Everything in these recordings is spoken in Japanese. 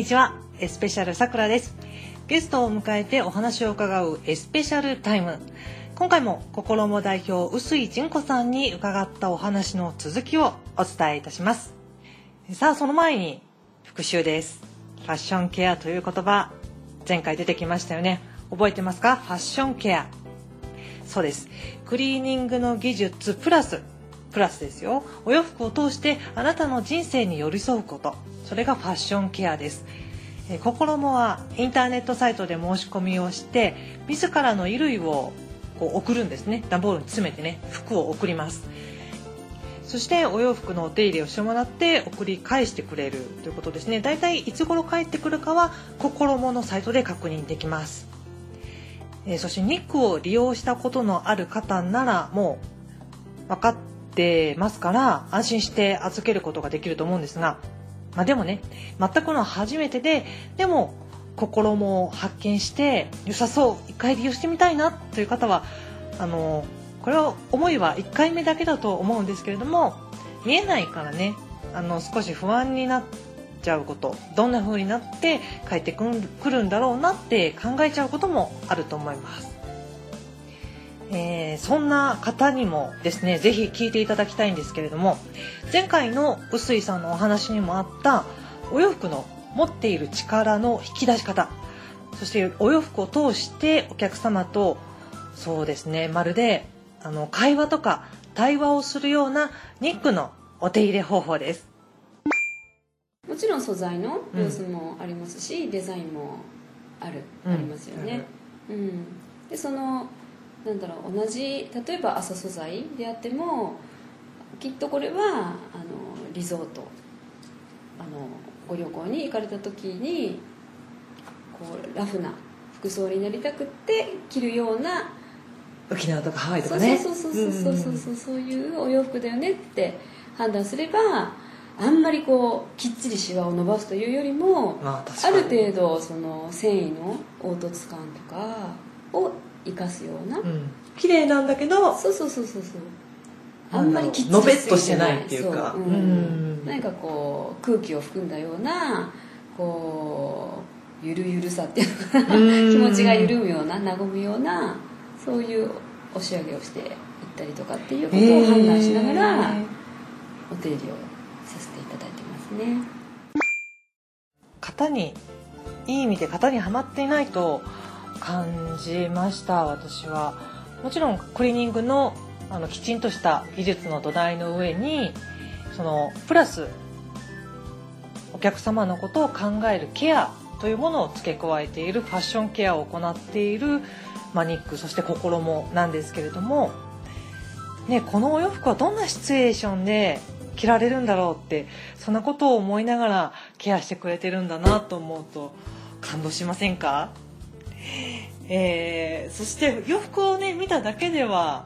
にちは。エスペシャルさくらです。ゲストを迎えてお話を伺うエスペシャルタイム。今回も心も代表臼井純子さんに伺ったお話の続きをお伝えいたします。さあその前に復習です。ファッションケアという言葉前回出てきましたよね。覚えてますか？ファッションケア。そうです。クリーニングの技術プラスプラスですよ。お洋服を通してあなたの人生に寄り添うこと。それがファッションケアです。え心もはインターネットサイトで申し込みをして自らの衣類をこう送るんですね。段ボールに詰めてね服を送ります。そしてお洋服のお手入れをしてもらって送り返してくれるということですね。だいたいいつ頃帰ってくるかは心ものサイトで確認できます。えそしてニックを利用したことのある方ならもう分かってますから安心して預けることができると思うんですが、まあ、でもね全くの初めてででも心も発見して良さそう一回利用してみたいなという方はあのこれは思いは1回目だけだと思うんですけれども見えないからねあの少し不安になっちゃうことどんな風になって帰ってくるんだろうなって考えちゃうこともあると思います。えー、そんな方にもですねぜひ聞いていただきたいんですけれども前回の臼井さんのお話にもあったお洋服の持っている力の引き出し方そしてお洋服を通してお客様とそうですねまるであの会話とか対話をするようなニックのお手入れ方法です。もちろん素材の様子もありますし、うん、デザインもある、うん、ありますよね、うん、でそのなんだろう同じ例えば朝素材であってもきっとこれはあのリゾートあのご旅行に行かれた時にこうラフな服装になりたくって着るような沖縄とかハワイとかね。そうそうそうそうそうそうそういうお洋服だよねって判断すればあんまりこうきっちりシワを伸ばすというよりも、まあ、ある程度その繊維の凹凸感とかを生かすような、うん、綺麗なんだけどそうそうそうそうそう。あんまりきっちりのべっとしてないっていうか。う、うん、何かこう空気を含んだようなこうゆるゆるさっていうか 気持ちが緩むような和むようなそういうお仕上げをしていったりとかっていうことを判断しながら、お手入れをさせていただいてますね。型にいい意味で型にはまっていないと感じました私は。もちろんクリーニングのあのきちんとした技術の土台の上にそのプラスお客様のことを考えるケアというものを付け加えているファッションケアを行っているマニックそして心もなんですけれども、ね、このお洋服はどんなシチュエーションで着られるんだろうってそんなことを思いながらケアしてくれてるんだなと思うと感動しませんか？えー、そして洋服をね見ただけでは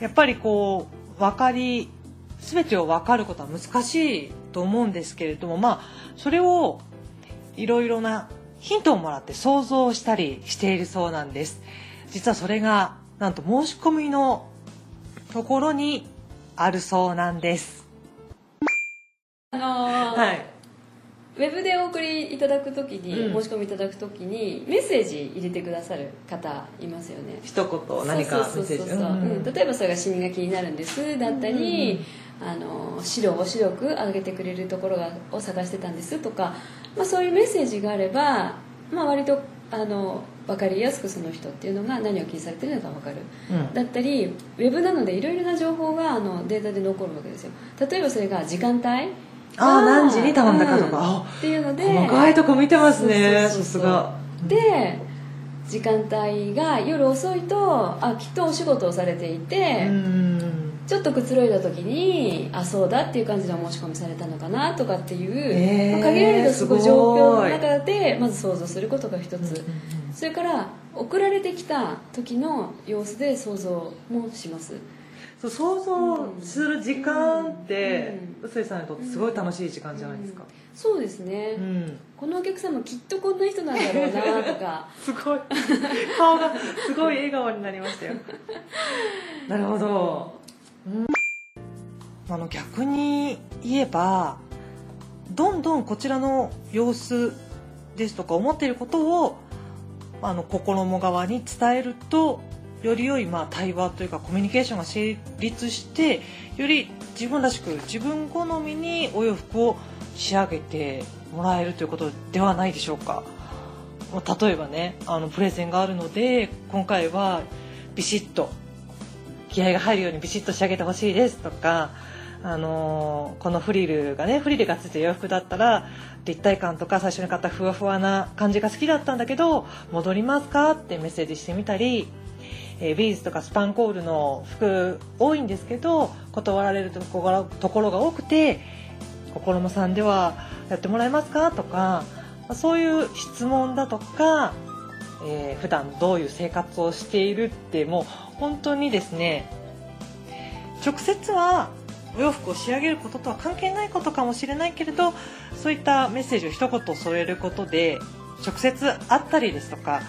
やっぱりこう分かり全てを分かることは難しいと思うんですけれどもまあそれをいろいろなヒントをもらって想像したりしているそうなんです。実はそれがなんと申し込みのところにあるそうなんです。あのー、はいウェブでお送りいただくときに、申し込みいただくときにメッセージ入れてくださる方いますよね。一言何かメッセージ例えばそれがシミが気になるんですだったり、うん、あの白を白く上げてくれるところがを探してたんですとか、まあ、そういうメッセージがあれば、まあ、割とあの分かりやすくその人っていうのが何を気にされてるのか分かる、うん、だったりウェブなのでいろいろな情報があのデータで残るわけですよ。例えばそれが時間帯ああ何時に頼んだかとか、っていうので。細かいとこ見てますねさすが。で時間帯が夜遅いとあきっとお仕事をされていてちょっとくつろいだ時にあそうだっていう感じでお申し込みされたのかなとかっていう、えー、限られたすごい状況の中でまず想像することが一つ、それから送られてきた時の様子で想像もしますそう想像する時間って臼井さんにとってすごい楽しい時間じゃないですか、そうですね、うん、このお客様きっとこんな人なんだろうなとか。すごい。顔がすごい笑顔になりましたよ。なるほど、うん、あの逆に言えばどんどんこちらの様子ですとか思っていることをあの心も側に伝えるとより良いまあ対話というかコミュニケーションが成立してより自分らしく自分好みにお洋服を仕上げてもらえるということではないでしょうか。例えばねあのプレゼンがあるので今回はビシッと気合が入るようにビシッと仕上げてほしいですとか、あのー、このフリルがねフリルがついてる洋服だったら立体感とか最初に買ったふわふわな感じが好きだったんだけど戻りますかってメッセージしてみたり、え、ビーズとかスパンコールの服多いんですけど断られるところところが多くて心もさんではやってもらえますか？とかそういう質問だとかえー、普段どういう生活をしているってもう本当にですね直接はお洋服を仕上げることとは関係ないことかもしれないけれどそういったメッセージを一言添えることで直接会ったりですとか、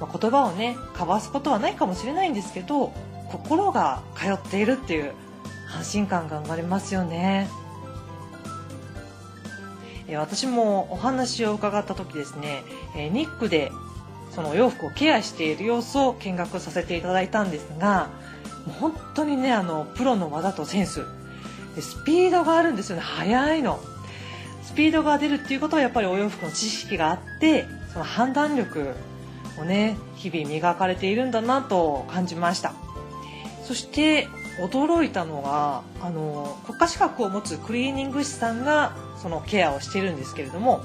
まあ、言葉をね交わすことはないかもしれないんですけど心が通っているっていう安心感が生まれますよね。私もお話を伺った時ですね、ニックでそのお洋服をケアしている様子を見学させていただいたんですがもう本当にねあのプロの技とセンス。スピードがあるんですよね。速いの。スピードが出るっていうことはやっぱりお洋服の知識があってその判断力をね日々磨かれているんだなと感じました。そして驚いたのがあの国家資格を持つクリーニング師さんがそのケアをしているんですけれども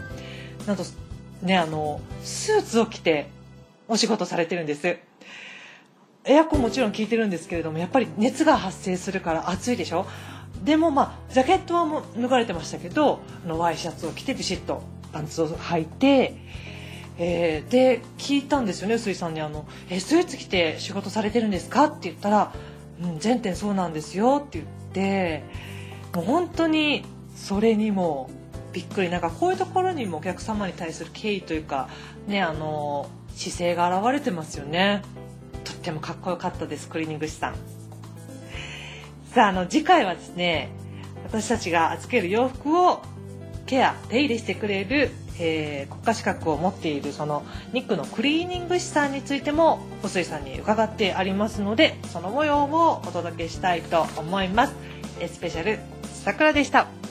なんとねあのスーツを着てお仕事されてるんです。エアコンもちろん効いてるんですけれどもやっぱり熱が発生するから暑いでしょ。でもまあジャケットはも脱がれてましたけどあのワイシャツを着てビシッとパンツを履いて、えー、で聞いたんですよね臼井さんにあの「えスーツ着て仕事されてるんですか?」って言ったら「うん全店そうなんですよ」って言ってもう本当にそれにもびっくり。なんかこういうところにもお客様に対する敬意というかねあの姿勢が現れてますよね。とってもかっこよかったですクリーニング師さん。さああの次回はですね私たちが預ける洋服をケア手入れしてくれる、えー、国家資格を持っているそのニックのクリーニング師さんについても細井さんに伺ってありますのでその模様をお届けしたいと思います。えスペシャルさくらでした。